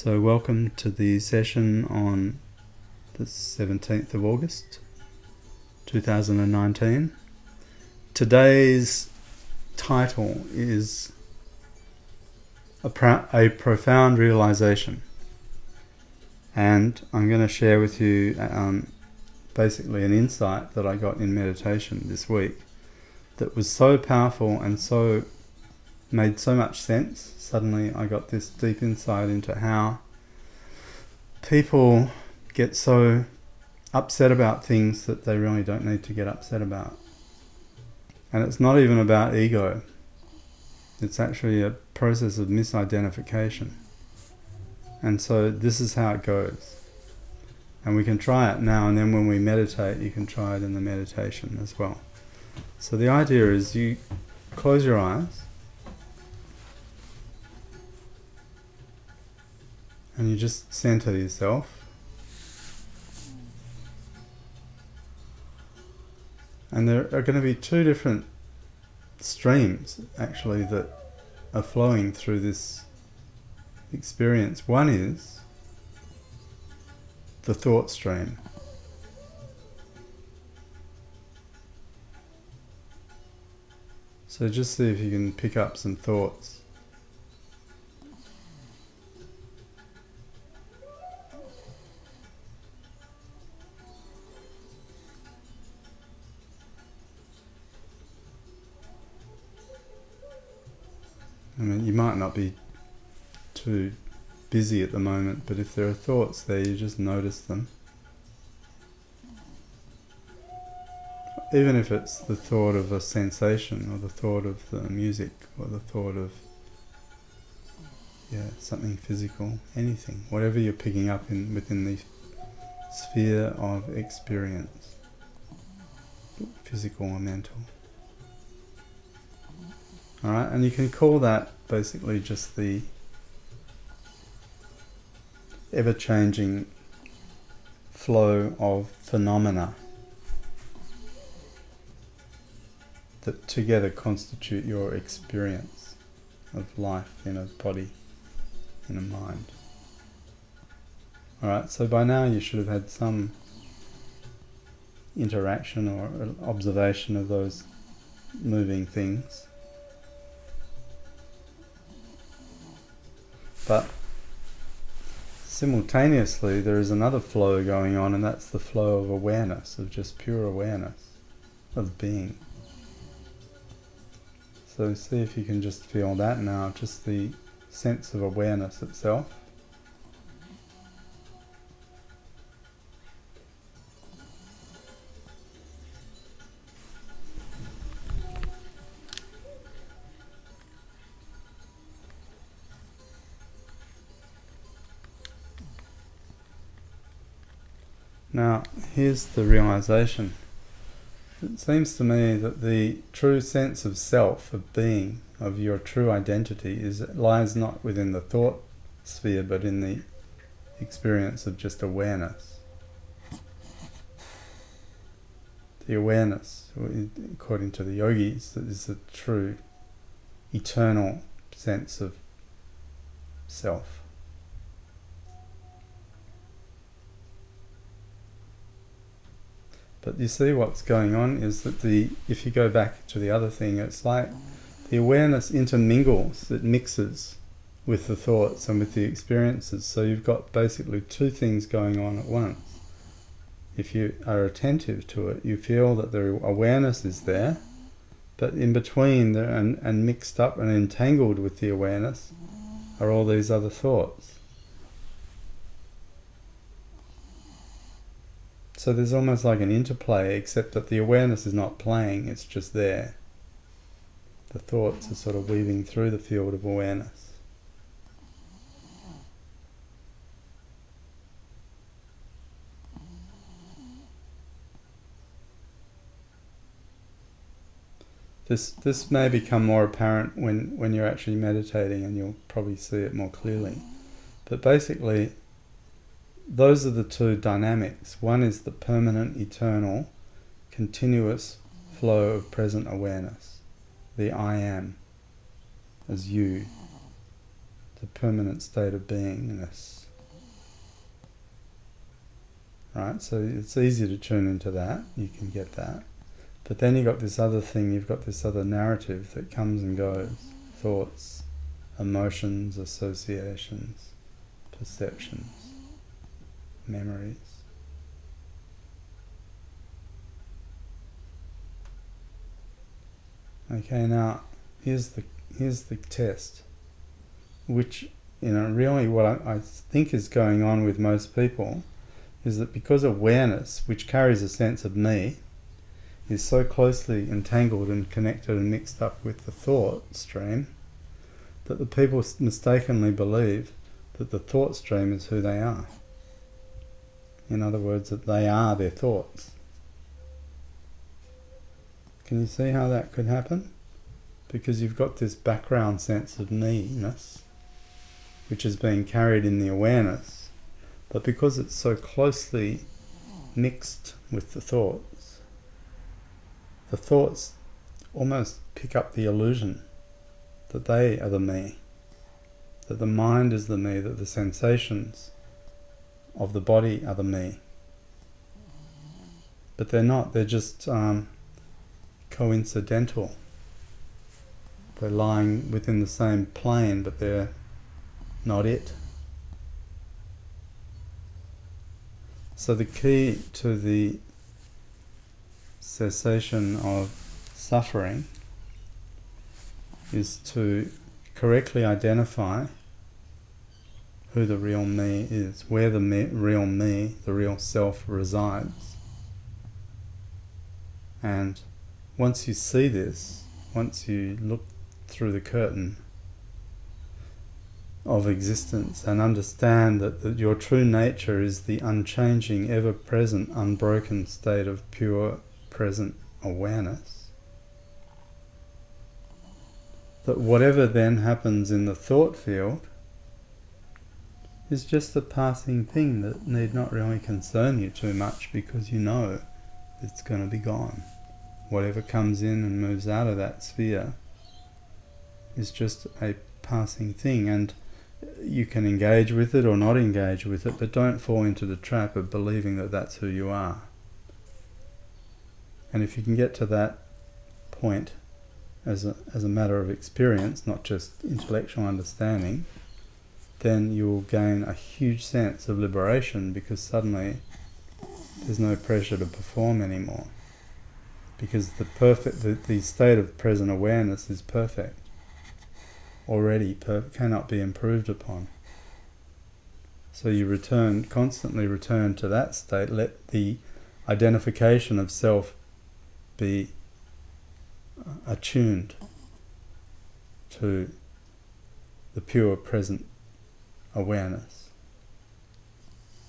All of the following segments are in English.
So, welcome to the session on the 17th of August 2019. Today's title is a, pro- a profound realization, and I'm going to share with you um, basically an insight that I got in meditation this week that was so powerful and so made so much sense. Suddenly, I got this deep insight into how people get so upset about things that they really don't need to get upset about. And it's not even about ego, it's actually a process of misidentification. And so, this is how it goes. And we can try it now and then when we meditate, you can try it in the meditation as well. So, the idea is you close your eyes and you just center yourself. And there are going to be two different streams actually that are flowing through this experience. One is the thought stream. So just see if you can pick up some thoughts. I mean, you might not be too busy at the moment, but if there are thoughts there, you just notice them. Even if it's the thought of a sensation, or the thought of the music, or the thought of yeah something physical, anything, whatever you're picking up in within the sphere of experience, physical or mental. Alright, and you can call that basically just the ever changing flow of phenomena that together constitute your experience of life in a body, in a mind. Alright, so by now you should have had some interaction or observation of those moving things. But simultaneously, there is another flow going on, and that's the flow of awareness, of just pure awareness, of being. So, see if you can just feel that now, just the sense of awareness itself. Now, here's the realization. It seems to me that the true sense of self, of being, of your true identity, is lies not within the thought sphere, but in the experience of just awareness. The awareness, according to the yogis, is the true, eternal sense of self. But you see what's going on is that the if you go back to the other thing, it's like the awareness intermingles, it mixes with the thoughts and with the experiences. So you've got basically two things going on at once. If you are attentive to it, you feel that the awareness is there, but in between and, and mixed up and entangled with the awareness are all these other thoughts. So there's almost like an interplay, except that the awareness is not playing, it's just there. The thoughts are sort of weaving through the field of awareness. This, this may become more apparent when, when you're actually meditating and you'll probably see it more clearly. But basically, those are the two dynamics. One is the permanent, eternal, continuous flow of present awareness, the I am, as you. the permanent state of beingness. Right, so it's easy to tune into that, you can get that. But then you've got this other thing, you've got this other narrative that comes and goes thoughts, emotions, associations, perceptions, memories. Okay, now here's the here's the test, which you know really what I, I think is going on with most people is that because awareness, which carries a sense of me, is so closely entangled and connected and mixed up with the thought stream that the people mistakenly believe that the thought stream is who they are. In other words, that they are their thoughts. Can you see how that could happen? Because you've got this background sense of me-ness, which is being carried in the awareness, but because it's so closely mixed with the thoughts, the thoughts almost pick up the illusion that they are the me, that the mind is the me, that the sensations of the body are the me. But they're not, they're just um, coincidental. They're lying within the same plane, but they're not it. So the key to the cessation of suffering is to correctly identify who the real me is, where the me, real me, the real self resides. And once you see this, once you look through the curtain of existence and understand that, that your true nature is the unchanging, ever present, unbroken state of pure present awareness, that whatever then happens in the thought field is just a passing thing that need not really concern you too much because you know it's going to be gone. Whatever comes in and moves out of that sphere is just a passing thing and you can engage with it or not engage with it but don't fall into the trap of believing that that's who you are. And if you can get to that point as a, as a matter of experience not just intellectual understanding then you'll gain a huge sense of liberation because suddenly there's no pressure to perform anymore. Because the perfect the, the state of present awareness is perfect. Already per, cannot be improved upon. So you return constantly return to that state. Let the identification of self be uh, attuned to the pure present awareness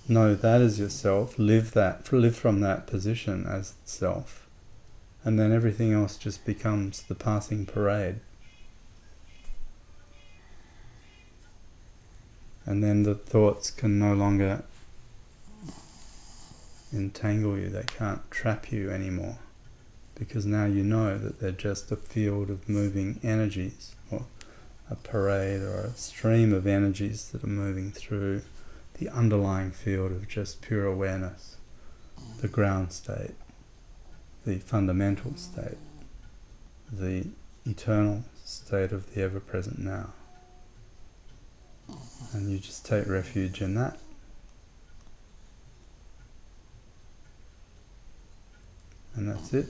know that as yourself live that live from that position as self and then everything else just becomes the passing parade. And then the thoughts can no longer entangle you, they can't trap you anymore. Because now you know that they're just a field of moving energies, a parade, or a stream of energies that are moving through the underlying field of just pure awareness, the ground state the fundamental state, the eternal state of the ever present now. And you just take refuge in that. And that's it.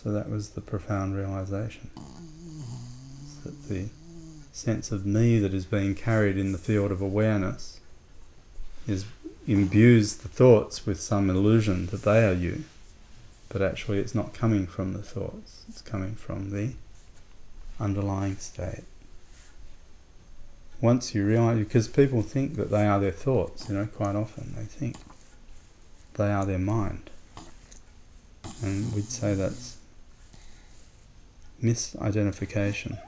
So that was the profound realization. That the sense of me that is being carried in the field of awareness is imbues the thoughts with some illusion that they are you, but actually it's not coming from the thoughts, it's coming from the underlying state. Once you realize, because people think that they are their thoughts, you know, quite often they think they are their mind. And we'd say that's misidentification.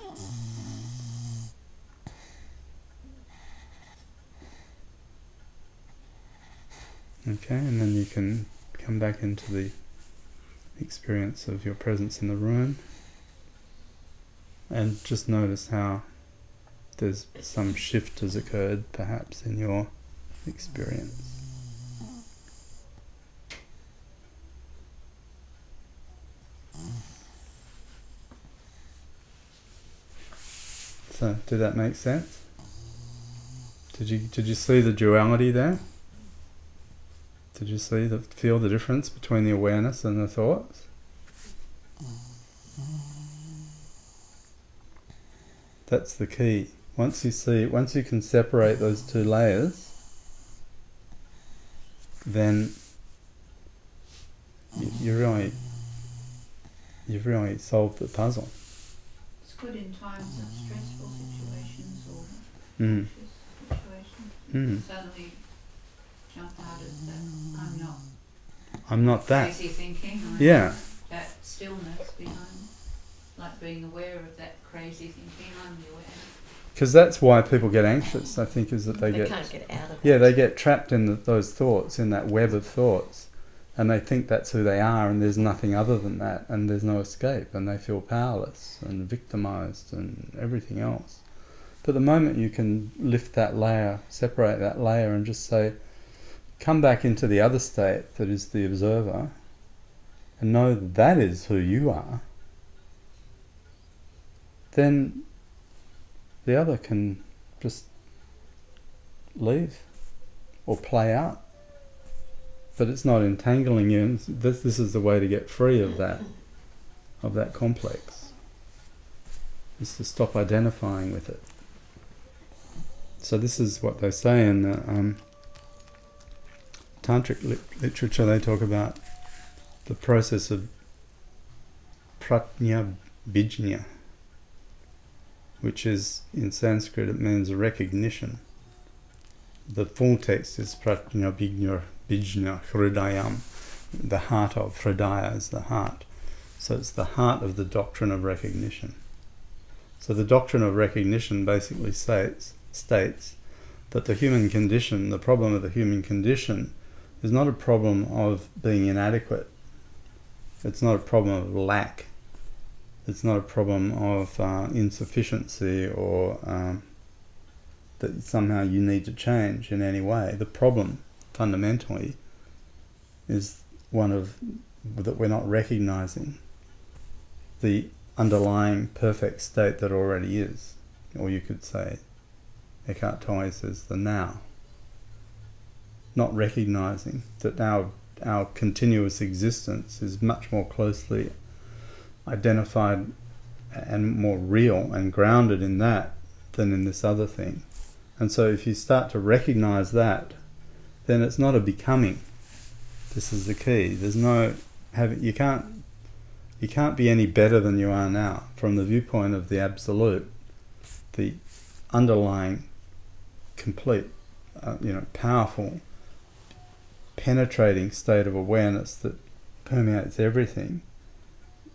Okay, and then you can come back into the experience of your presence in the room. and just notice how there's some shift has occurred perhaps in your experience. So, did that make sense? Did you did you see the duality there? Did you see the feel the difference between the awareness and the thoughts? That's the key. Once you see, once you can separate those two layers, then you, you really, you've really solved the puzzle. It's good in times of stressful situations or Mm. anxious situations. Mm. Suddenly jump out of that. I'm not I'm not that. crazy thinking. I'm Yeah. That stillness behind, like being aware of that crazy thinking. I'm the awareness. Because that's why people get anxious. I think is that they, They, get can't get out of yeah it. they get trapped in the, those thoughts in that web of thoughts, and they think that's who they are, and there's nothing other than that, and there's no escape, and they feel powerless and victimized and everything else. But the moment you can lift that layer, separate that layer, and just say, come back into the other state that is the observer, and know that that is who you are, then the other can just leave or play out. But it's not entangling you. And this, this is the way to get free of that, of that complex. Is to stop identifying with it. So this is what they say in the um, tantric lit- literature. They talk about the process of pratnya bijna, which is in Sanskrit it means recognition. The full text is pratyabhijna bijna hridayam. The heart of hridaya is the heart. So it's the heart of the doctrine of recognition. So the doctrine of recognition basically states states that the human condition, the problem of the human condition, is not a problem of being inadequate. It's not a problem of lack. It's not a problem of uh, insufficiency or um, that somehow you need to change in any way. The problem, fundamentally, is one of that we're not recognizing the underlying perfect state that already is, or you could say, Eckhart Tolle says the now. Not recognizing that our our continuous existence is much more closely identified and more real and grounded in that than in this other thing. And so if you start to recognize that, then it's not a becoming. This is the key. There's no have you can't you can't be any better than you are now from the viewpoint of the absolute, the underlying, complete, uh, you know, powerful, penetrating state of awareness that permeates everything.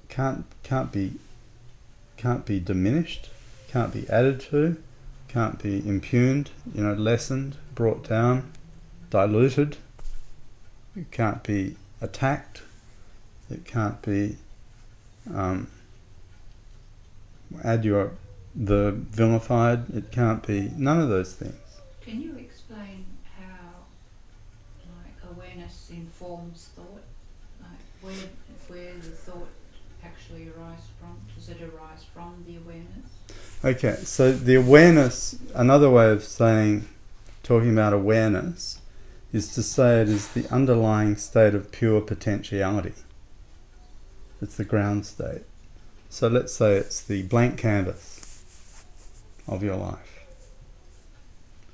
Can't can't be can't be diminished, can't be added to, can't be impugned, you know, lessened, brought down, diluted. It can't be attacked. It can't be um, add your the vilified. It can't be none of those things. Can you explain how, like, awareness informs thought? Like, where where the thought actually arises from? Does it arise from the awareness? Okay, so the awareness, another way of saying, talking about awareness, is to say it is the underlying state of pure potentiality. It's the ground state. So let's say it's the blank canvas of your life.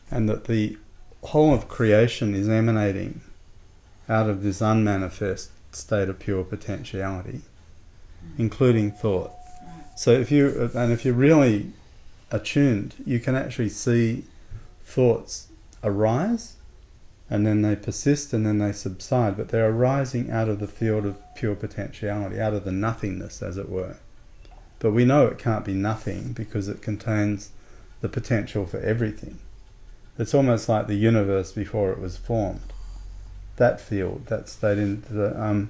And that the whole of creation is emanating out of this unmanifest state of pure potentiality, including thought. So if you and if you're really attuned, you can actually see thoughts arise and then they persist and then they subside, but they're arising out of the field of pure potentiality, out of the nothingness, as it were. But we know it can't be nothing because it contains the potential for everything. It's almost like the universe before it was formed. That field, that state in the um,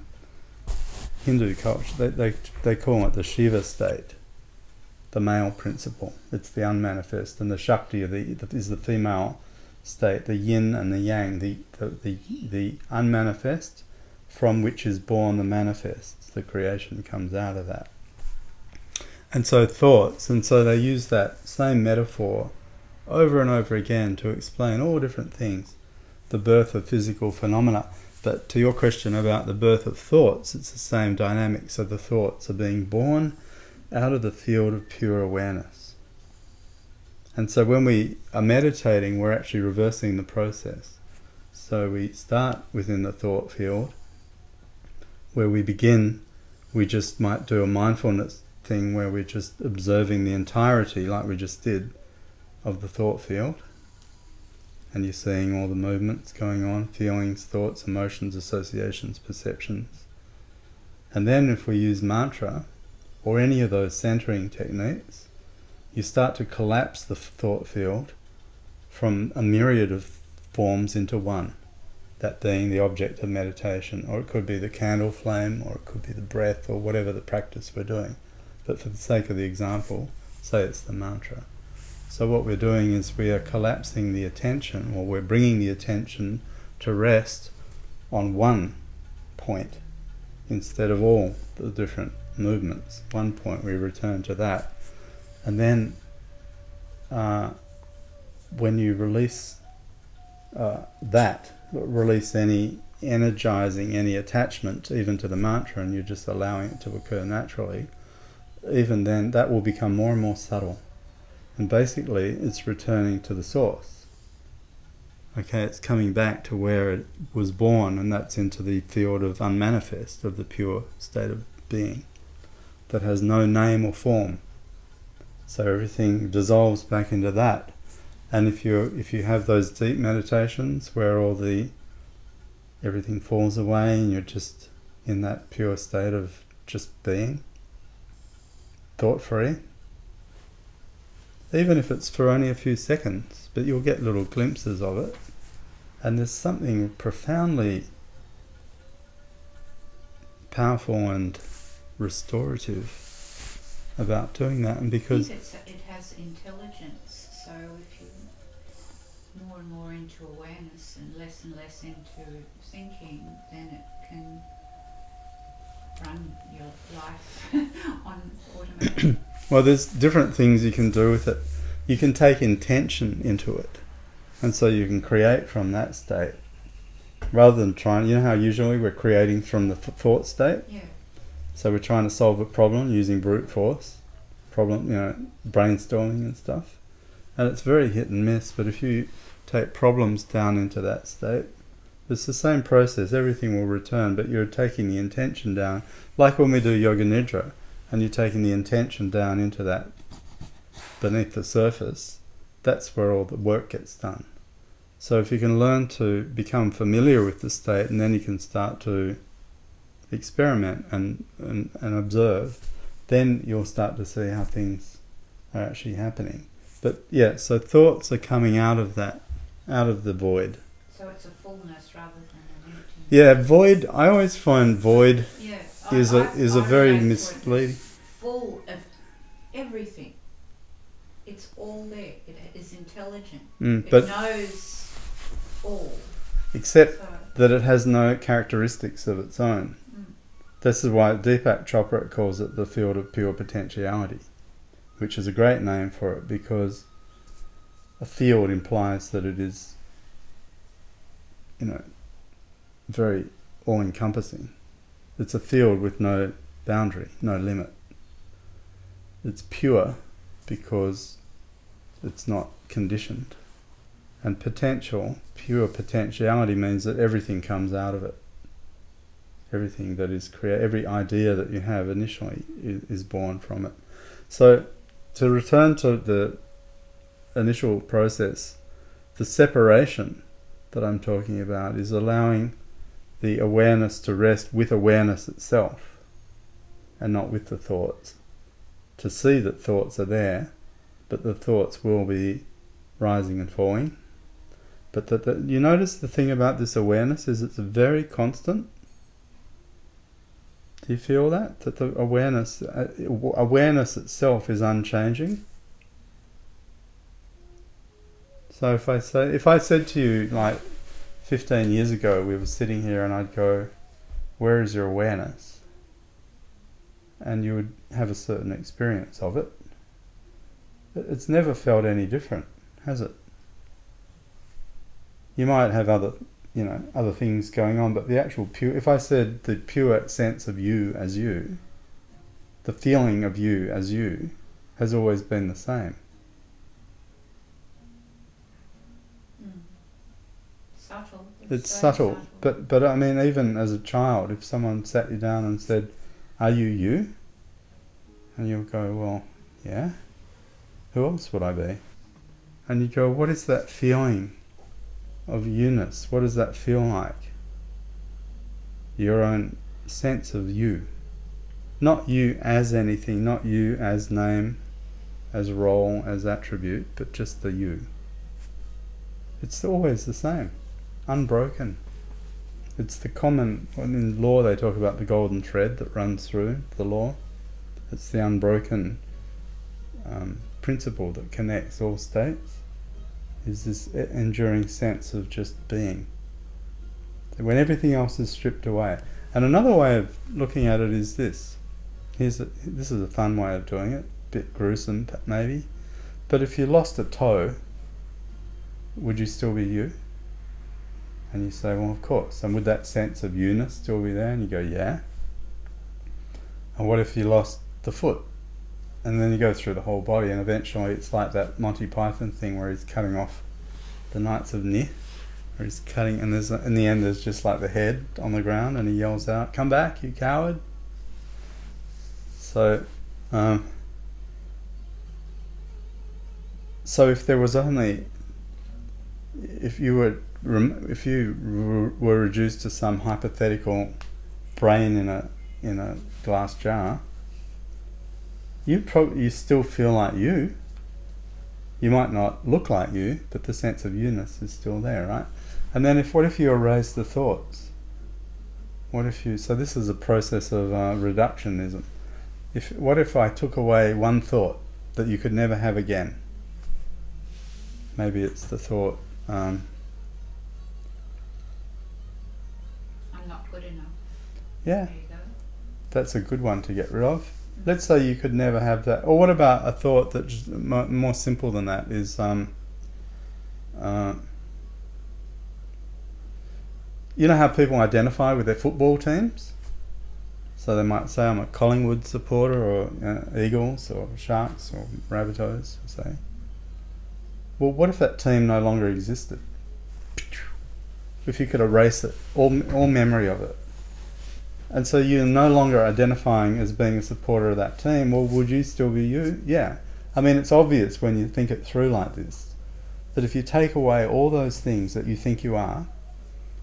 Hindu culture, they, they, they call it the Shiva state. the male principle. It's the unmanifest, and the Shakti the, is the female state, the yin and the yang, the, the, the, the unmanifest from which is born the manifest. The creation comes out of that. And so thoughts, and so they use that same metaphor over and over again to explain all different things, the birth of physical phenomena. But to your question about the birth of thoughts, it's the same dynamic. So the thoughts are being born out of the field of pure awareness. And so when we are meditating, we're actually reversing the process. So we start within the thought field, where we begin, we just might do a mindfulness thing where we're just observing the entirety, like we just did, of the thought field. And you're seeing all the movements going on feelings, thoughts, emotions, associations, perceptions. And then if we use mantra or any of those centering techniques, you start to collapse the thought field from a myriad of forms into one, that being the object of meditation, or it could be the candle flame, or it could be the breath, or whatever the practice we're doing. But for the sake of the example, say it's the mantra. So what we're doing is we are collapsing the attention, or we're bringing the attention to rest on one point instead of all the different movements. One point we return to that, and then uh, when you release uh, that, release any energizing, any attachment, even to the mantra, and you're just allowing it to occur naturally. Even then, that will become more and more subtle and basically, it's returning to the source. Okay, it's coming back to where it was born, and that's into the field of unmanifest, of the pure state of being that has no name or form. So everything dissolves back into that. And if you if you have those deep meditations where all the everything falls away and you're just in that pure state of just being, thought free, even if it's for only a few seconds, but you'll get little glimpses of it. And there's something profoundly powerful and restorative about doing that. And because it has intelligence, so if you're more and more into awareness and less and less into thinking, then it can run your life on automatic. Well, there's different things you can do with it. You can take intention into it, and so you can create from that state rather than trying. You know how usually we're creating from the thought state. Yeah. So we're trying to solve a problem using brute force, problem, you know, brainstorming and stuff, and it's very hit and miss. But if you take problems down into that state, it's the same process. Everything will return, but you're taking the intention down, like when we do yoga nidra and you're taking the intention down into that beneath the surface, that's where all the work gets done. So if you can learn to become familiar with the state and then you can start to experiment and, and, and observe, then you'll start to see how things are actually happening. But yeah, so thoughts are coming out of that, out of the void. So it's a fullness rather than an emptiness. Yeah, void. I always find void Yeah. is I- a I- is a I very misleading. Full of everything. It's all there. It is intelligent. Mm, It knows all. except So, that it has no characteristics of its own. This is why Deepak Chopra calls it the field of pure potentiality, which is a great name for it because a field implies that it is, you know, very all encompassing. It's a field with no boundary, no limit. It's pure because it's not conditioned. And potential, pure potentiality means that everything comes out of it. Everything that is created, every idea that you have initially is, is born from it. So, to return to the initial process, the separation that I'm talking about is allowing the awareness to rest with awareness itself and not with the thoughts. To see that thoughts are there, but the thoughts will be rising and falling. But that you notice the thing about this awareness is it's very constant. Do you feel that that the awareness uh, awareness itself is unchanging? So if I say if I said to you like 15 years ago we were sitting here and I'd go where is your awareness? And you would have a certain experience of it. It's never felt any different, has it? You might have other you know other things going on but the actual pure if i said the pure sense of you as you the feeling of you as you has always been the same. Mm. Subtle. it's so subtle. but but i mean even as a child if someone sat you down and said are you you? And you'll go well yeah. Who else would i be? And you go what is that feeling of you-ness. What does that feel like? Your own sense of you. Not you as anything, not you as name, as role, as attribute, but just the you. It's always the same, unbroken. It's the common, in law they talk about the golden thread that runs through the law. It's the unbroken um, principle that connects all states is this enduring sense of just being. When everything else is stripped away. And another way of looking at it is this. Here's a, this is a fun way of doing it, a bit gruesome maybe. But if you lost a toe, would you still be you? And you say, well, of course. And would that sense of you-ness still be there? And you go, yeah. And what if you lost the foot? And then you go through the whole body, and eventually it's like that Monty Python thing where he's cutting off the Knights of Ni, where he's cutting, and there's in the end there's just like the head on the ground, and he yells out, "Come back, you coward!" So, um, so if there was only, if you were, if you were reduced to some hypothetical brain in a in a glass jar you probably you still feel like you. You might not look like you, but the sense of you-ness is still there, right? And then if what if you erase the thoughts? What if you so this is a process of uh, reductionism. If what if I took away one thought that you could never have again? Maybe it's the thought. Um, I'm not good enough. Yeah, that's a good one to get rid of let's say you could never have that. Or what about a thought that's more simple than that is, um, uh, you know how people identify with their football teams? So they might say, I'm a Collingwood supporter, or uh, Eagles, or Sharks, or Rabbitohs, say. Well, what if that team no longer existed? If you could erase it, all, all memory of it. And so you're no longer identifying as being a supporter of that team. Well, would you still be you? Yeah. I mean, it's obvious when you think it through like this that if you take away all those things that you think you are,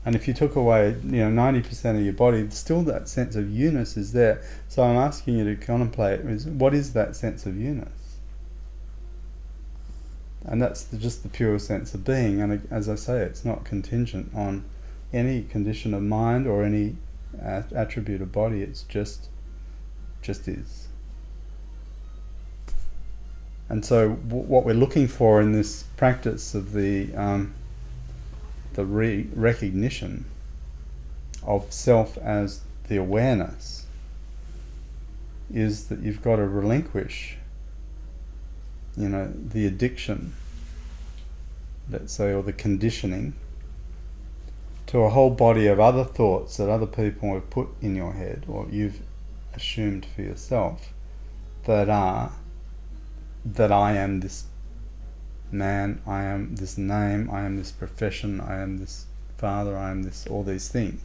and if you took away, you know, 90% of your body, still that sense of you-ness is there. So I'm asking you to contemplate is what is that sense of you-ness? And that's the, just the pure sense of being. And uh, as I say, it's not contingent on any condition of mind or any attribute of body. It's just, just is. And so, what we're looking for in this practice of the um, the re- recognition of self as the awareness is that you've got to relinquish, you know, the addiction, let's say, or the conditioning to a whole body of other thoughts that other people have put in your head or you've assumed for yourself that are that I am this man, I am this name, I am this profession, I am this father, I am this all these things,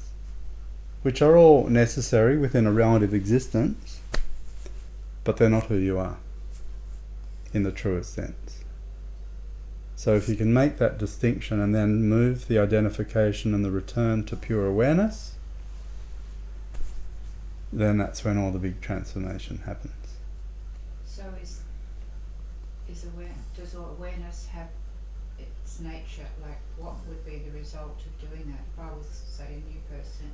which are all necessary within a relative existence, but they're not who you are in the truest sense. So if you can make that distinction and then move the identification and the return to pure awareness, then that's when all the big transformation happens. So is is aware does awareness have its nature? Like what would be the result of doing that? If I was say a new person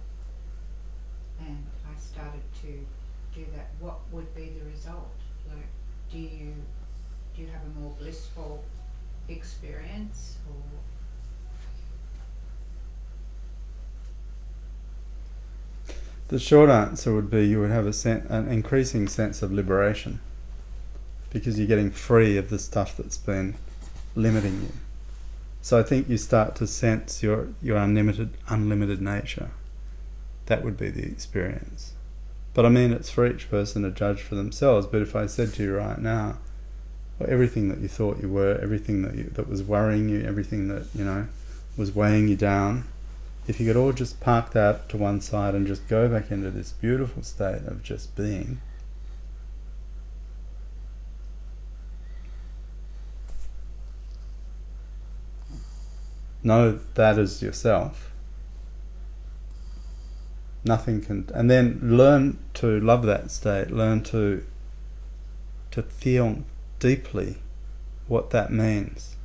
and I started to do that, what would be the result? Like, do you do you have a more blissful experience or The short answer would be you would have a sen- an increasing sense of liberation because you're getting free of the stuff that's been limiting you. So I think you start to sense your, your unlimited unlimited nature. That would be the experience. But I mean, it's for each person to judge for themselves. But if I said to you right now, everything that you thought you were, everything that you, that was worrying you, everything that you know was weighing you down, if you could all just park that to one side and just go back into this beautiful state of just being, know that as yourself. Nothing can, and then learn to love that state. Learn to to feel deeply what that means,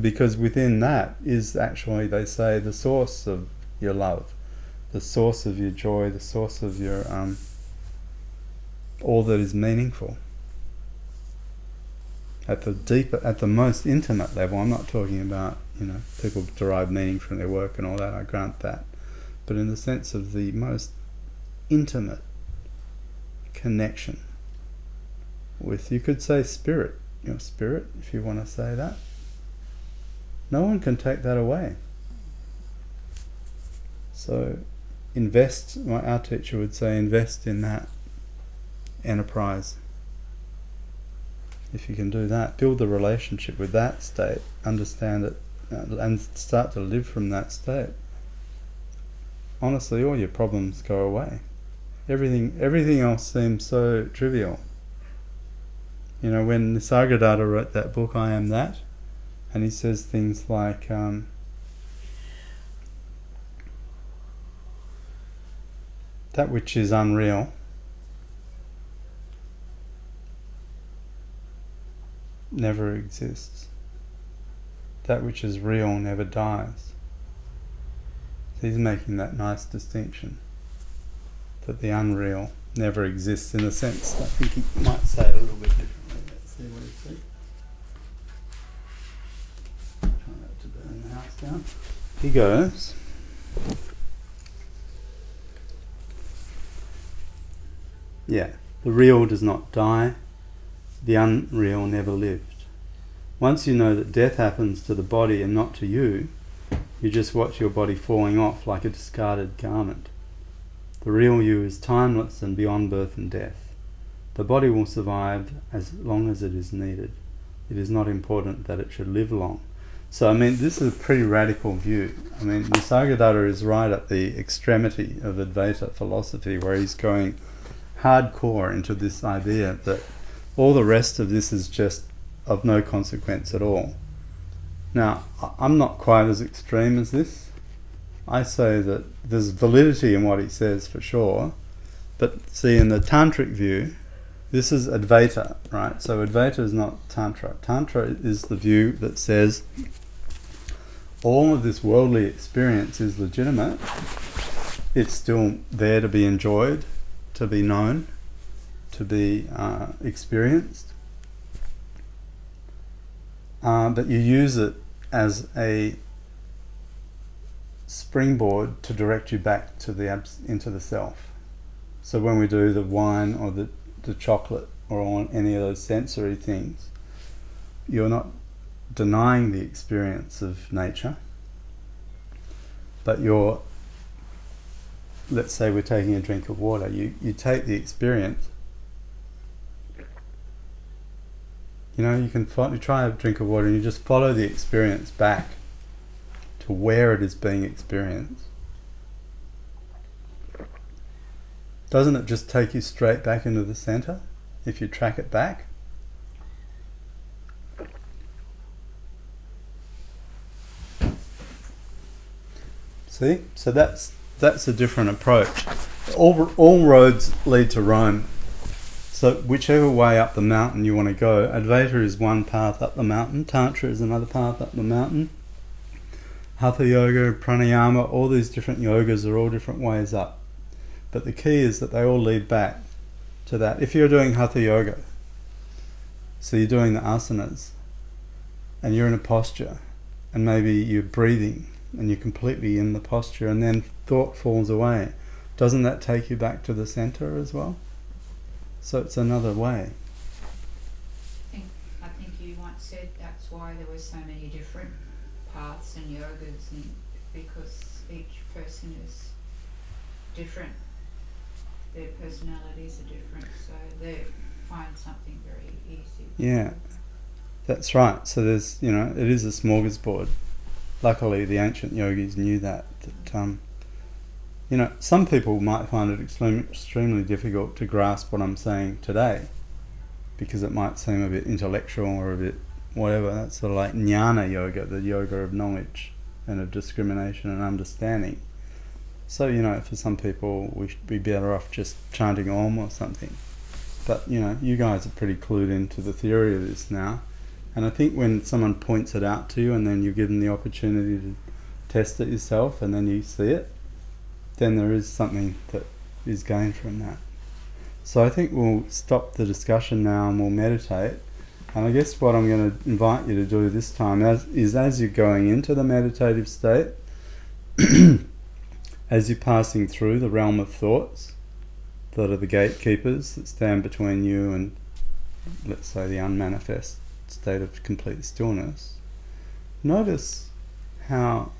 because within that is actually they say the source of your love, the source of your joy, the source of your um, all that is meaningful. At the deeper, at the most intimate level, I'm not talking about you know people derive meaning from their work and all that. I grant that, but in the sense of the most intimate connection with, you could say spirit, your spirit, if you want to say that. No one can take that away. So invest, our teacher would say, invest in that enterprise. If you can do that, build the relationship with that state, understand it, uh, and start to live from that state. Honestly, all your problems go away. Everything, everything else seems so trivial. You know, when Nisargadatta wrote that book, I Am That, and he says things like, um, that which is unreal never exists. That which is real never dies. He's making that nice distinction that the unreal never exists in a sense. I think he might say it a little bit differently. See what. Try not to burn the house down. He goes. Yeah, the real does not die, the unreal never lived. Once you know that death happens to the body and not to you, you just watch your body falling off like a discarded garment. The real you is timeless and beyond birth and death. The body will survive as long as it is needed. It is not important that it should live long. So, I mean, this is a pretty radical view. I mean, Nisargadatta is right at the extremity of Advaita philosophy where he's going hardcore into this idea that all the rest of this is just of no consequence at all. Now, I'm not quite as extreme as this. I say that there's validity in what he says for sure, but see, in the tantric view, this is Advaita, right? So Advaita is not Tantra. Tantra is the view that says all of this worldly experience is legitimate. It's still there to be enjoyed, to be known, to be uh, experienced. Uh, but you use it as a springboard to direct you back to the abs- into the self. So when we do the wine or the, the chocolate or on any of those sensory things, you're not denying the experience of nature, but you're let's say we're taking a drink of water, you, you take the experience. You know, you can you try a drink of water and you just follow the experience back to where it is being experienced. Doesn't it just take you straight back into the center if you track it back? See? So that's that's a different approach. All, all roads lead to Rome. So whichever way up the mountain you want to go, Advaita is one path up the mountain, Tantra is another path up the mountain. Hatha yoga, pranayama, all these different yogas are all different ways up. But the key is that they all lead back to that. If you're doing Hatha Yoga, so you're doing the asanas, and you're in a posture, and maybe you're breathing, and you're completely in the posture, and then thought falls away, doesn't that take you back to the center as well? So it's another way. I think you once said that's why there were so many different paths and yogas, and because each person is different, their personalities are different, so they find something very easy. Yeah, that's right. So there's, you know, it is a smorgasbord. Luckily, the ancient yogis knew that. That um, you know, some people might find it extremely, extremely difficult to grasp what I'm saying today, because it might seem a bit intellectual or a bit whatever. That's sort of like jnana yoga, the yoga of knowledge and of discrimination and understanding. So, you know, for some people, we should be better off just chanting Om or something. But, you know, you guys are pretty clued into the theory of this now. And I think when someone points it out to you and then you give them the opportunity to test it yourself and then you see it, then there is something that is gained from that. So I think we'll stop the discussion now and we'll meditate. And I guess what I'm going to invite you to do this time as, is as you're going into the meditative state, as you're passing through the realm of thoughts that are the gatekeepers that stand between you and, let's say, the unmanifest state of complete stillness, notice how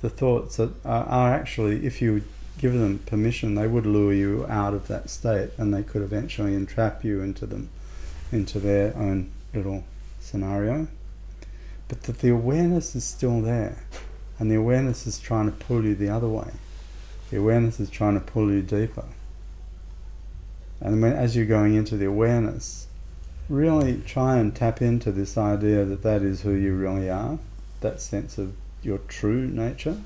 the thoughts are, are actually, if you give them permission, they would lure you out of that state and they could eventually entrap you into them into their own little scenario. But that the awareness is still there, and the awareness is trying to pull you the other way. The awareness is trying to pull you deeper. And when, as you're going into the awareness, really try and tap into this idea that that is who you really are, that sense of your true nature,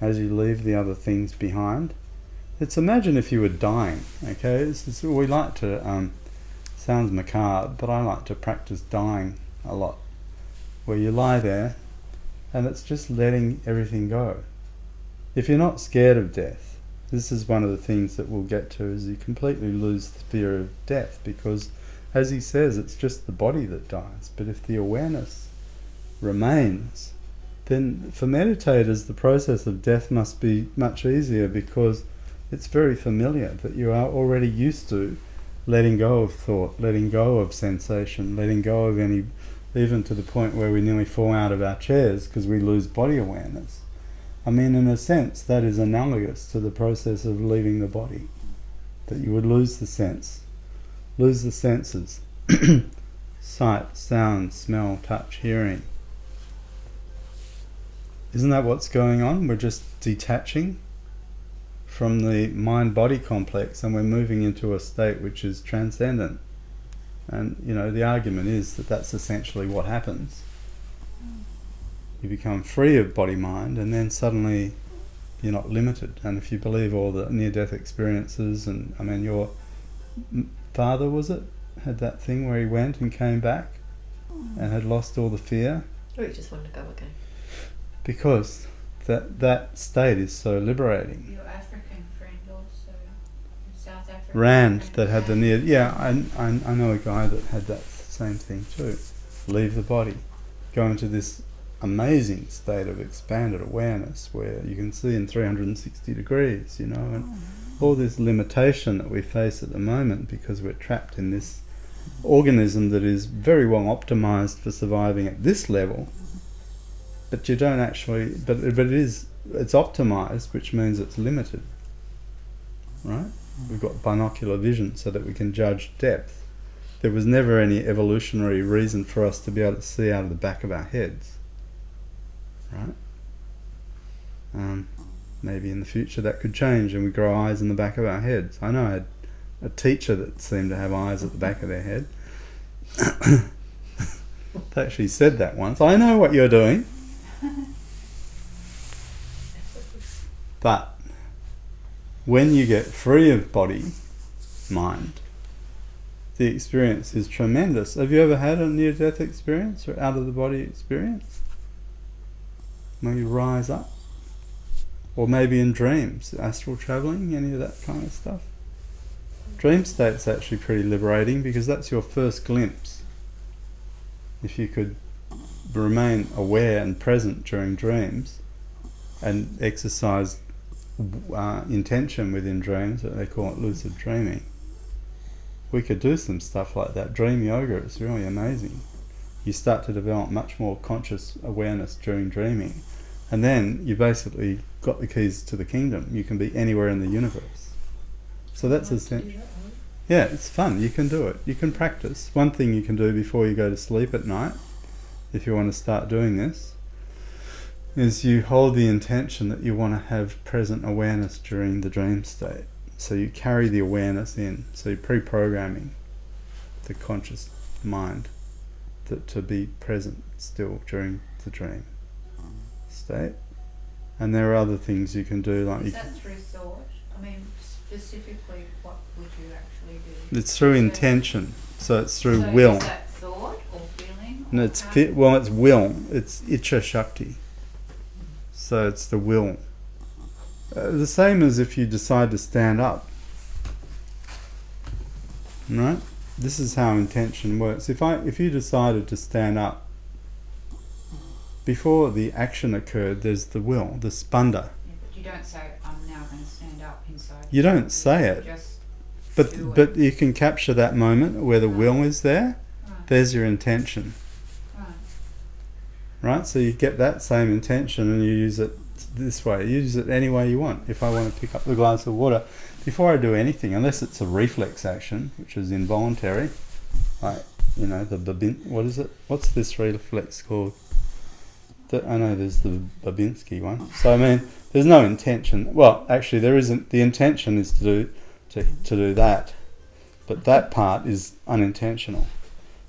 as you leave the other things behind. It's imagine if you were dying, okay? It's, it's, we like to um, sounds macabre, but I like to practice dying a lot, where you lie there and it's just letting everything go. If you're not scared of death, this is one of the things that we'll get to is you completely lose the fear of death because as he says it's just the body that dies but if the awareness remains then for meditators the process of death must be much easier because it's very familiar that you are already used to letting go of thought, letting go of sensation, letting go of any, even to the point where we nearly fall out of our chairs because we lose body awareness. I mean, in a sense, that is analogous to the process of leaving the body, that you would lose the sense, lose the senses sight, sound, smell, touch, hearing. Isn't that what's going on? We're just detaching from the mind body complex and we're moving into a state which is transcendent. And you know, the argument is that that's essentially what happens. You become free of body mind, and then suddenly you're not limited. And if you believe all the near death experiences, and I mean, your father was it had that thing where he went and came back and had lost all the fear. Or he just wanted to go again. Because that that state is so liberating. Your Rand that had the near. Yeah, I, I, I know a guy that had that same thing too. Leave the body, go into this amazing state of expanded awareness where you can see in 360 degrees, you know, and oh. all this limitation that we face at the moment because we're trapped in this organism that is very well optimized for surviving at this level. But you don't actually, but, but it is, it's optimized, which means it's limited, right? We've got binocular vision so that we can judge depth. There was never any evolutionary reason for us to be able to see out of the back of our heads. Right? Um, maybe in the future that could change and we grow eyes in the back of our heads. I know I had a teacher that seemed to have eyes at the back of their head. they actually said that once. I know what you're doing. But when you get free of body, mind, the experience is tremendous. Have you ever had a near death experience or out of the body experience? When you rise up, or maybe in dreams, astral traveling, any of that kind of stuff. Dream state's actually pretty liberating because that's your first glimpse. If you could remain aware and present during dreams and exercise uh, intention within dreams, that they call it lucid dreaming, we could do some stuff like that. Dream yoga is really amazing. You start to develop much more conscious awareness during dreaming, and then you basically got the keys to the kingdom. You can be anywhere in the universe. So that's essential. Yeah, it's fun. You can do it. You can practice. One thing you can do before you go to sleep at night, if you want to start doing this, is you hold the intention that you want to have present awareness during the dream state. So you carry the awareness in. So you're pre programming the conscious mind to, to be present still during the dream state. And there are other things you can do, like Is that through thought? I mean, specifically, what would you actually do? it's through intention. So it's through so will. Is that thought or feeling? And or it's how- fit, well, it's will. It's Icha Shakti. So it's the will. Uh, the same as if you decide to stand up. Right? This is how intention works. If I if you decided to stand up before the action occurred, there's the will, the spanda. Yeah, but you don't say, I'm now going to stand up inside. You don't say it. But Do it. but you can capture that moment where the will is there. right, There's your intention. Right. So you get that same intention and you use it this way. You use it any way you want. If I want to pick up the glass of water, before I do anything, unless it's a reflex action, which is involuntary, like you know the Babin, what is it? What's this reflex called? The, I know there's the Babinski one. So I mean, there's no intention. Well, actually, there isn't. The intention is to do to, to do that, but that part is unintentional.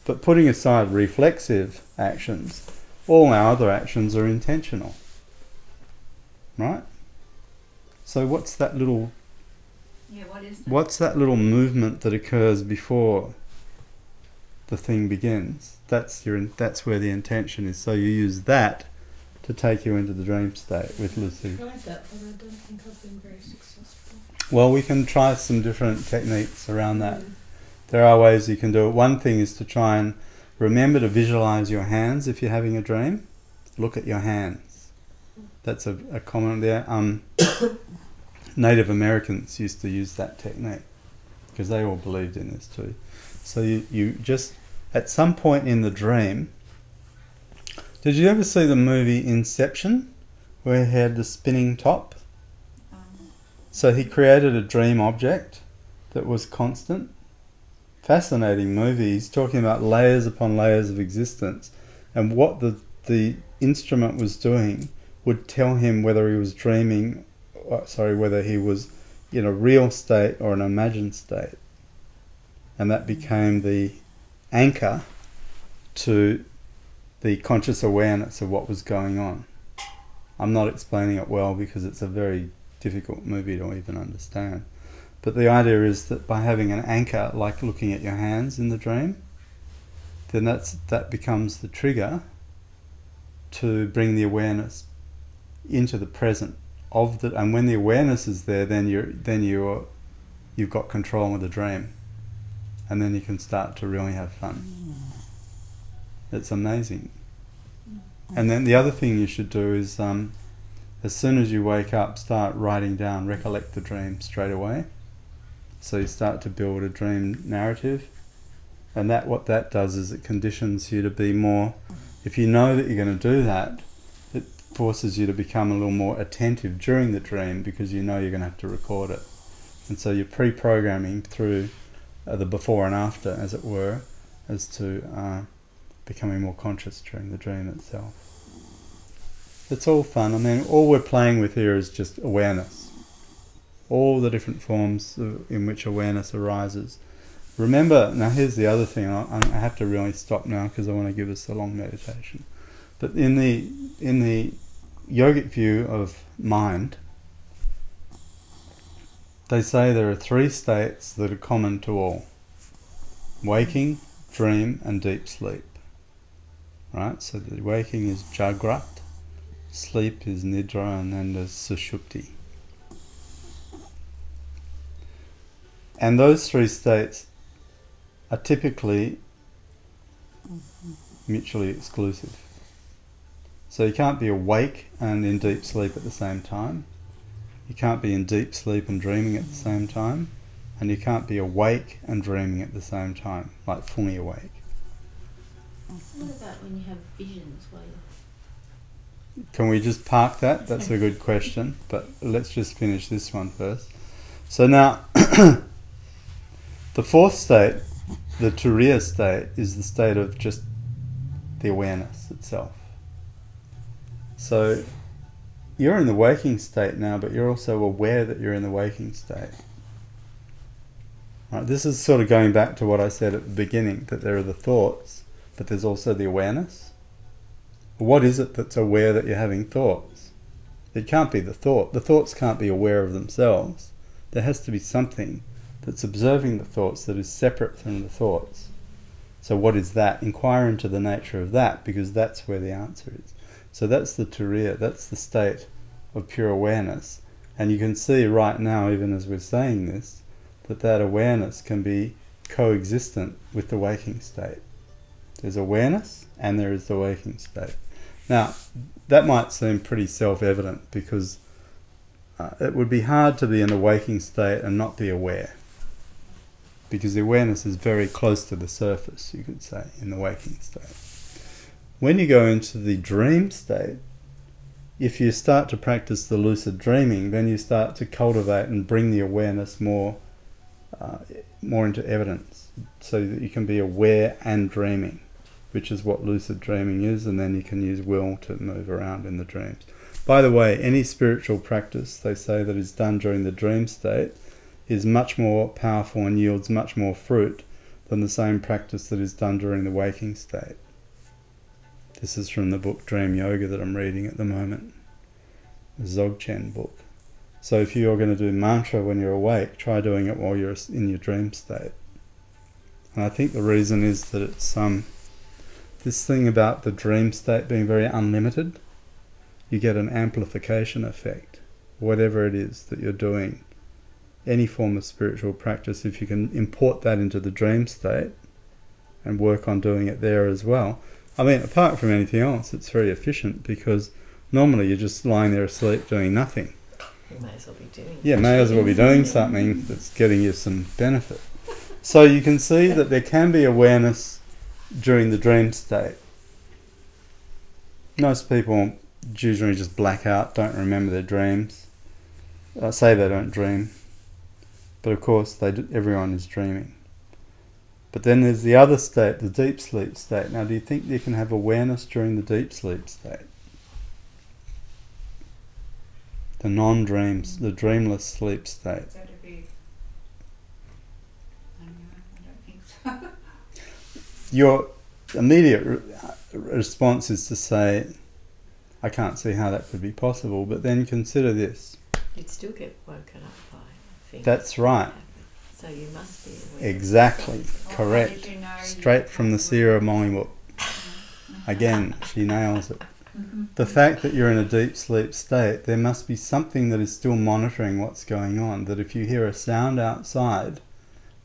But putting aside reflexive actions, all our other actions are intentional. Right? So what's that little Yeah, what is that? what's that little movement that occurs before the thing begins? That's your that's where the intention is. So you use that to take you into the dream state with Lucy. tried that, but I don't think I've been very successful. Well, we can try some different techniques around that. Mm. There are ways you can do it. One thing is to try and remember to visualize your hands if you're having a dream. Look at your hands. That's a, a common there. Um, Native Americans used to use that technique because they all believed in this too. So you, you just, at some point in the dream, did you ever see the movie Inception where he had the spinning top? Um, So he created a dream object that was constant. Fascinating movie. He's talking about layers upon layers of existence, and what the the instrument was doing would tell him whether he was dreaming, or, sorry, whether he was in a real state or an imagined state, and that became the anchor to the conscious awareness of what was going on. I'm not explaining it well because it's a very difficult movie to even understand. But the idea is that by having an anchor, like looking at your hands in the dream, then that's that becomes the trigger to bring the awareness into the present of the. And when the awareness is there, then you're then you're you've got control of the dream, and then you can start to really have fun. It's amazing. And then the other thing you should do is, um, as soon as you wake up, start writing down, recollect the dream straight away. So you start to build a dream narrative, and that what that does is it conditions you to be more. If you know that you're going to do that, it forces you to become a little more attentive during the dream because you know you're going to have to record it, and so you're pre-programming through uh, the before and after, as it were, as to uh, becoming more conscious during the dream itself. It's all fun. I mean, all we're playing with here is just awareness. All the different forms in which awareness arises. Remember, now here's the other thing. I, I have to really stop now because I want to give us a long meditation. But in the in the yogic view of mind, they say there are three states that are common to all: waking, dream, and deep sleep. Right. So the waking is jagrat, sleep is nidra, and then there's sushupti. And those three states are typically mutually exclusive. So you can't be awake and in deep sleep at the same time. You can't be in deep sleep and dreaming at the same time. And you can't be awake and dreaming at the same time, like fully awake. What about when you have visions while you're Can we just park that? That's a good question, but let's just finish this one first. So now, the fourth state, the Turiya state, is the state of just the awareness itself. So you're in the waking state now, but you're also aware that you're in the waking state. Right, this is sort of going back to what I said at the beginning that there are the thoughts, but there's also the awareness. What is it that's aware that you're having thoughts? It can't be the thought. The thoughts can't be aware of themselves. There has to be something that's observing the thoughts that is separate from the thoughts. So, what is that? Inquire into the nature of that because that's where the answer is. So, that's the turiya, that's the state of pure awareness. And you can see right now, even as we're saying this, that that awareness can be coexistent with the waking state. There's awareness and there is the waking state. Now, that might seem pretty self evident because uh, it would be hard to be in a waking state and not be aware. Because the awareness is very close to the surface, you could say, in the waking state. When you go into the dream state, if you start to practice the lucid dreaming, then you start to cultivate and bring the awareness more, uh, more into evidence, so that you can be aware and dreaming, which is what lucid dreaming is, and then you can use will to move around in the dreams. By the way, any spiritual practice they say that is done during the dream state is much more powerful and yields much more fruit than the same practice that is done during the waking state. This is from the book Dream Yoga that I'm reading at the moment, the Dzogchen book. So if you're going to do mantra when you're awake, try doing it while you're in your dream state. And I think the reason is that it's um, this thing about the dream state being very unlimited. You get an amplification effect, whatever it is that you're doing. Any form of spiritual practice, if you can import that into the dream state and work on doing it there as well, I mean, apart from anything else, it's very efficient because normally you're just lying there asleep doing nothing. You may as well be doing. Yeah, may as well be doing something that's getting you some benefit. So you can see that there can be awareness during the dream state. Most people usually just black out, don't remember their dreams. I say they don't dream, but of course they everyone is dreaming. But then there's the other state, the deep sleep state. Now, do you think you can have awareness during the deep sleep state? The non dreams, the dreamless sleep state. Be. I don't know, I don't think so. Your immediate re- uh, response is to say, I can't see how that could be possible, but then consider this. You'd still get woken up things. That's right. So you must be aware. Exactly, correct. you know Straight from the possible? Sierra Molly book. Mm-hmm. Again, she nails it. Mm-hmm. The fact that you're in a deep sleep state, there must be something that is still monitoring what's going on. That if you hear a sound outside,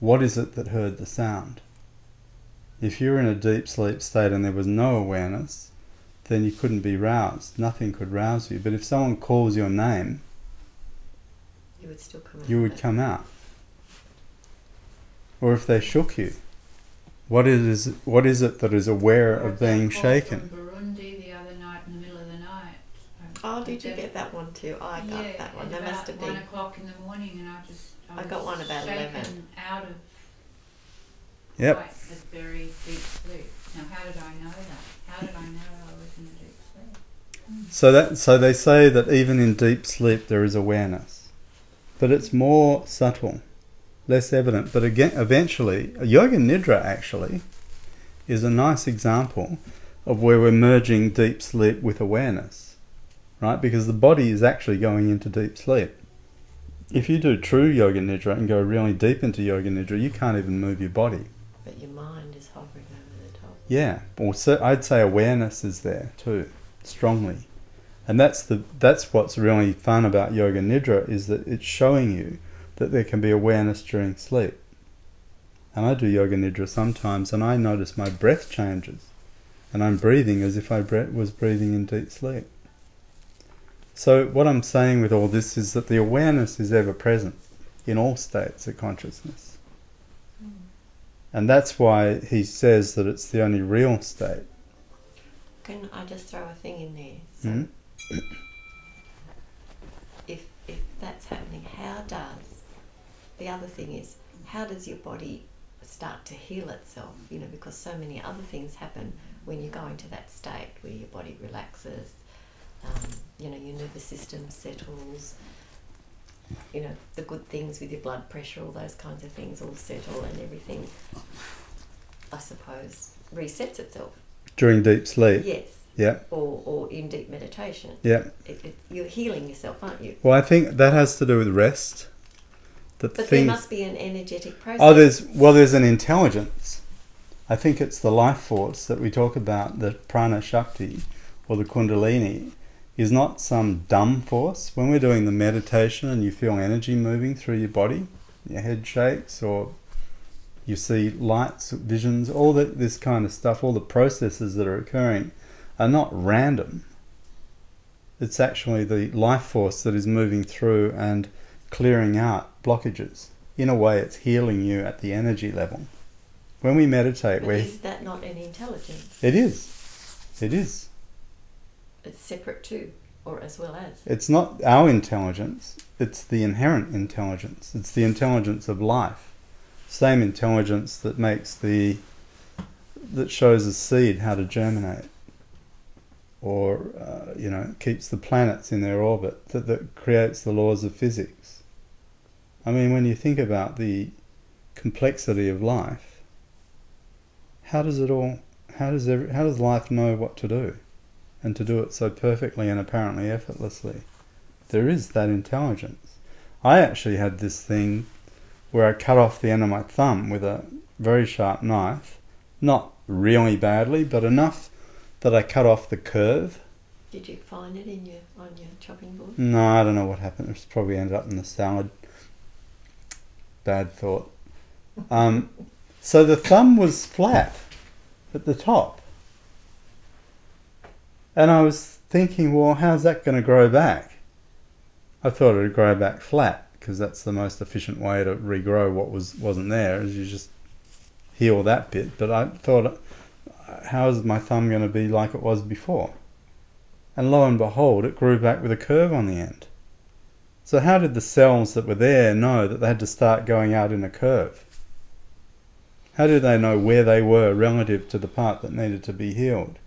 what is it that heard the sound? If you're in a deep sleep state and there was no awareness, then you couldn't be roused. Nothing could rouse you. But if someone calls your name, You would still come out. you would come out. Or if they shook you, what is what is it that is aware Or of being shaken? From Burundi the other night in the middle of the night. Um, oh, did you get that one too? Oh, I got that one. at There must have one been. o'clock in the morning, and I just I, I got one about shaken 11. out of Yep. quite a very deep sleep. Now, how did I know that? How did I know I was in a deep sleep? So that so they say that even in deep sleep there is awareness, but it's more subtle, less evident. But again, eventually, yoga nidra actually is a nice example of where we're merging deep sleep with awareness, right? Because the body is actually going into deep sleep. If you do true yoga nidra and go really deep into yoga nidra, you can't even move your body. But your mind is hovering over the top. Yeah, or so I'd say awareness is there too, strongly. And that's the that's what's really fun about yoga nidra is that it's showing you that there can be awareness during sleep. And I do yoga nidra sometimes, and I notice my breath changes, and I'm breathing as if I was breathing in deep sleep. So what I'm saying with all this is that the awareness is ever present in all states of consciousness. And that's why he says that it's the only real state. Can I just throw a thing in there? So Hmm? If if that's happening, how does the other thing is how does your body start to heal itself? You know, because so many other things happen when you go into that state where your body relaxes. Um, you know, your nervous system settles. You know, the good things with your blood pressure, all those kinds of things all settle and everything. I suppose resets itself. During deep sleep. Yes. Yeah. Or, or in deep meditation. Yeah. It, it, you're healing yourself, aren't you? Well, I think that has to do with rest. That But there must be an energetic process. Oh, there's well, there's an intelligence. I think it's the life force that we talk about, the prana shakti or the kundalini, is not some dumb force. When we're doing the meditation and you feel energy moving through your body, your head shakes or you see lights, visions, all that this kind of stuff, all the processes that are occurring are not random. It's actually the life force that is moving through and clearing out blockages. In a way, it's healing you at the energy level. When we meditate, But we is that not an intelligence? it is, it is. It's separate too, or as well as. It's not our intelligence. It's the inherent intelligence. It's the intelligence of life. Same intelligence that makes the that shows a seed how to germinate, or uh, you know keeps the planets in their orbit. That that creates the laws of physics. I mean, when you think about the complexity of life, how does it all? How does every, how does life know what to do, and to do it so perfectly and apparently effortlessly? There is that intelligence. I actually had this thing where I cut off the end of my thumb with a very sharp knife, not really badly, but enough that I cut off the curve. Did you find it in your on your chopping board? No, I don't know what happened. It probably ended up in the salad. Bad thought. Um, so the thumb was flat at the top. And I was thinking, well, how's that going to grow back? I thought it would grow back flat because that's the most efficient way to regrow what was wasn't there. Is you just heal that bit. But I thought, how is my thumb going to be like it was before? And lo and behold, it grew back with a curve on the end. So how did the cells that were there know that they had to start going out in a curve? How did they know where they were relative to the part that needed to be healed?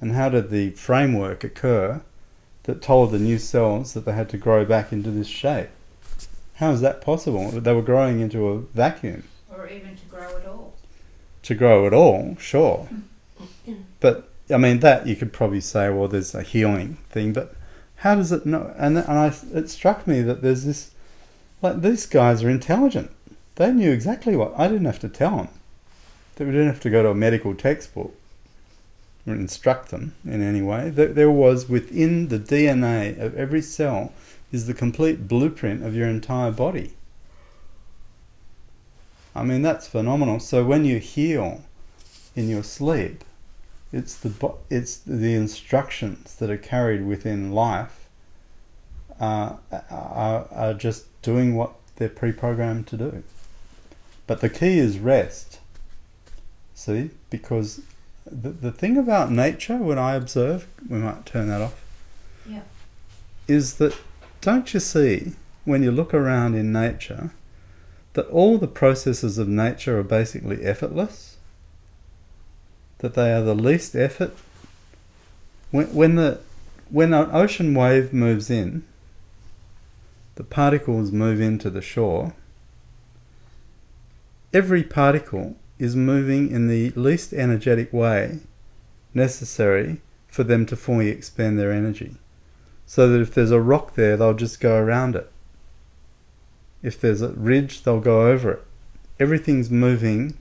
And how did the framework occur that told the new cells that they had to grow back into this shape? How is that possible? They were growing into a vacuum. Or even to grow at all. To grow at all, sure. Mm. But I mean that you could probably say, well, there's a healing thing, but how does it know? And and I, it struck me that there's this, like these guys are intelligent. They knew exactly what I didn't have to tell them. That we didn't have to go to a medical textbook or instruct them in any way. That there was within the DNA of every cell is the complete blueprint of your entire body. I mean that's phenomenal. So when you heal in your sleep, it's the it's the instructions that are carried within life uh, are, are just doing what they're pre-programmed to do. But the key is rest. See, because the the thing about nature, when I observe, we might turn that off. Yeah. Is that don't you see when you look around in nature that all the processes of nature are basically effortless? That they are the least effort. When, when the when an ocean wave moves in, the particles move into the shore. Every particle is moving in the least energetic way necessary for them to fully expend their energy. So that if there's a rock there, they'll just go around it. If there's a ridge, they'll go over it. Everything's moving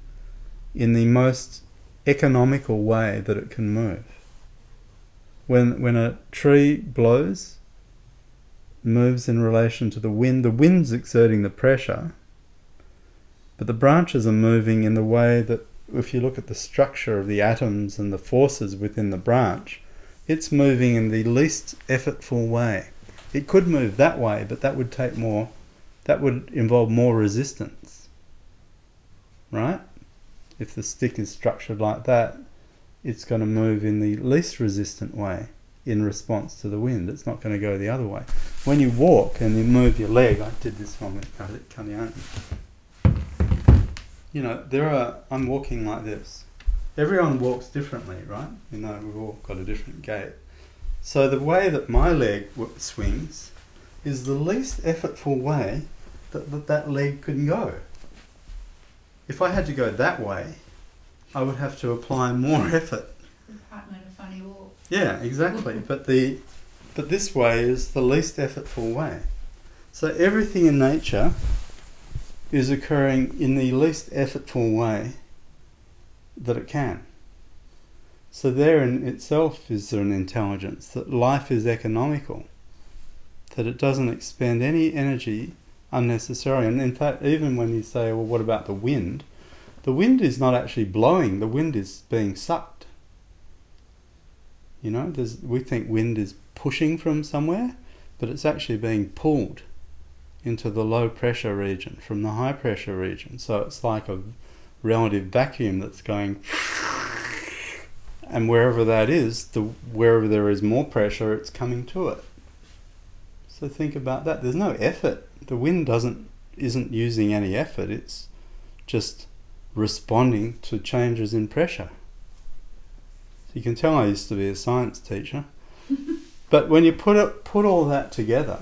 in the most economical way that it can move. When when a tree blows, moves in relation to the wind, the wind's exerting the pressure, but the branches are moving in the way that if you look at the structure of the atoms and the forces within the branch, it's moving in the least effortful way. It could move that way, but that would take more that would involve more resistance. Right? If the stick is structured like that, it's going to move in the least resistant way in response to the wind. It's not going to go the other way. When you walk and you move your leg, I did this one with Kalyan. You know, there are, I'm walking like this. Everyone walks differently, right? You know, we've all got a different gait. So the way that my leg swings is the least effortful way that, that that leg can go. If I had to go that way, I would have to apply more effort. The partner a funny walk. Yeah, exactly. but the but this way is the least effortful way. So everything in nature is occurring in the least effortful way that it can. So there in itself is an intelligence that life is economical, that it doesn't expend any energy unnecessarily. And in fact, even when you say, well, what about the wind? The wind is not actually blowing, the wind is being sucked. You know, we think wind is pushing from somewhere, but it's actually being pulled into the low pressure region from the high pressure region. So it's like a relative vacuum that's going, and wherever that is, the wherever there is more pressure, it's coming to it. So think about that. There's no effort. The wind doesn't isn't using any effort. It's just responding to changes in pressure. So you can tell I used to be a science teacher. but when you put it, put all that together,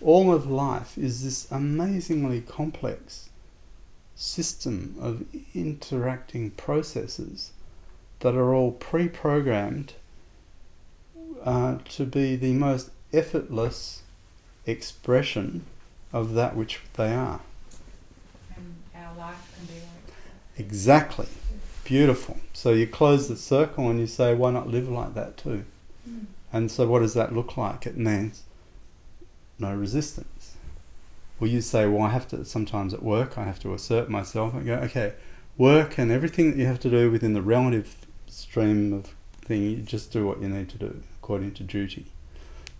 all of life is this amazingly complex system of interacting processes that are all pre-programmed uh, to be the most effortless expression of that which they are. And our life can be like that. Exactly. Beautiful. So you close the circle and you say, why not live like that too? Mm. And so what does that look like? It means no resistance. Well, you say, well, I have to, sometimes at work, I have to assert myself and go, okay, work and everything that you have to do within the relative stream of thing, you just do what you need to do according to duty.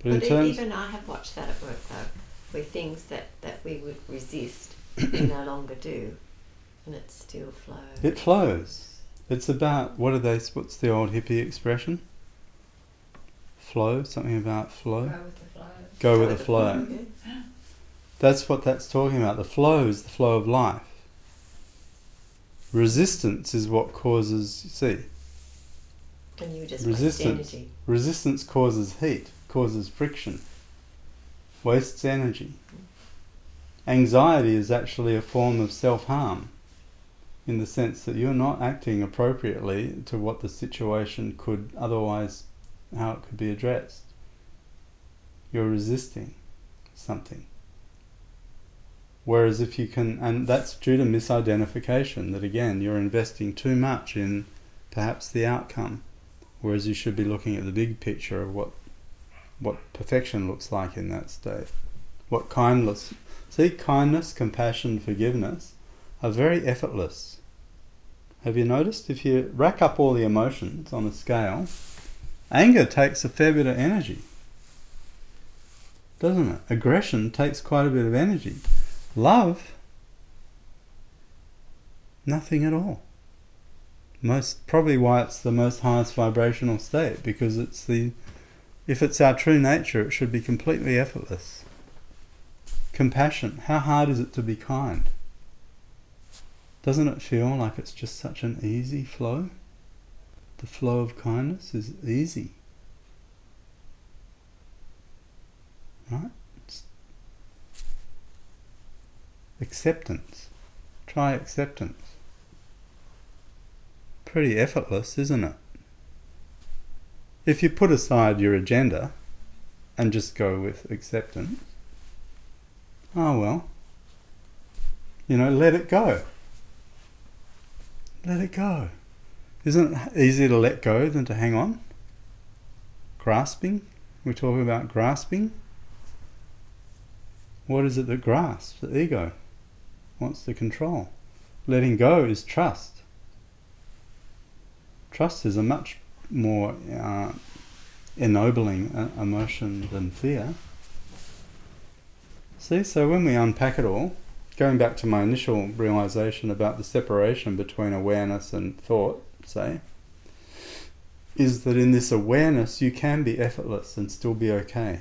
But, But in terms, even I have watched that at work though, where things that, that we would resist, we no longer do, and it still flows. it flows. It's about, what are they, what's the old hippie expression? Flow, something about flow. Go with the flow. Go with the flow. yeah. That's what that's talking about. The flow is the flow of life. Resistance is what causes, you see, And you just Resistance. resistance causes heat, causes friction, wastes energy. Anxiety is actually a form of self harm in the sense that you're not acting appropriately to what the situation could otherwise, how it could be addressed. You're resisting something. Whereas if you can, and that's due to misidentification, that again, you're investing too much in perhaps the outcome, whereas you should be looking at the big picture of what what perfection looks like in that state. What kindness, see, kindness, compassion, forgiveness are very effortless. Have you noticed? If you rack up all the emotions on a scale, anger takes a fair bit of energy, doesn't it? Aggression takes quite a bit of energy. Love, nothing at all. Most probably why it's the most highest vibrational state because it's the if it's our true nature, it should be completely effortless. Compassion, how hard is it to be kind? Doesn't it feel like it's just such an easy flow? The flow of kindness is easy. Right? It's acceptance. Try acceptance. Pretty effortless, isn't it? If you put aside your agenda and just go with acceptance, oh well, you know, let it go. Let it go. Isn't it easier to let go than to hang on? grasping. We're talking about grasping. What is it that grasps? The ego wants to control. Letting go is trust. Trust is a much more uh, ennobling uh, emotion than fear. See, so when we unpack it all, going back to my initial realization about the separation between awareness and thought, say, is that in this awareness you can be effortless and still be okay,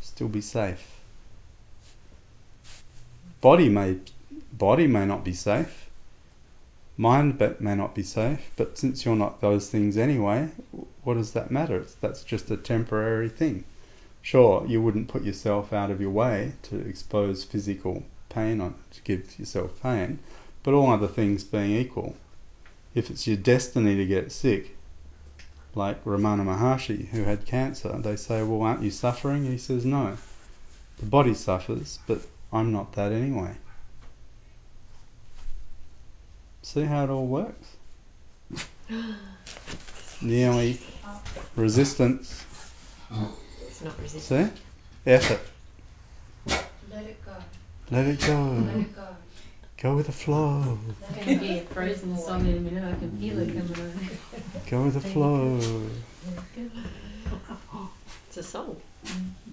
still be safe. Body may, body may not be safe, mind but may not be safe, but since you're not those things anyway, what does that matter? It's, that's just a temporary thing. Sure, you wouldn't put yourself out of your way to expose physical pain on to give yourself pain, but all other things being equal, if it's your destiny to get sick, like Ramana Maharshi who had cancer, they say, Well, aren't you suffering? He says, No. The body suffers, but I'm not that anyway. See how it all works? Nearly resistance. It's not resistance. See? Effort. Let it go. Let it go. Let it go. Go with the flow. It's going to be a frozen song in a minute. I can feel it coming on. Go with the flow. It's a song. Mm.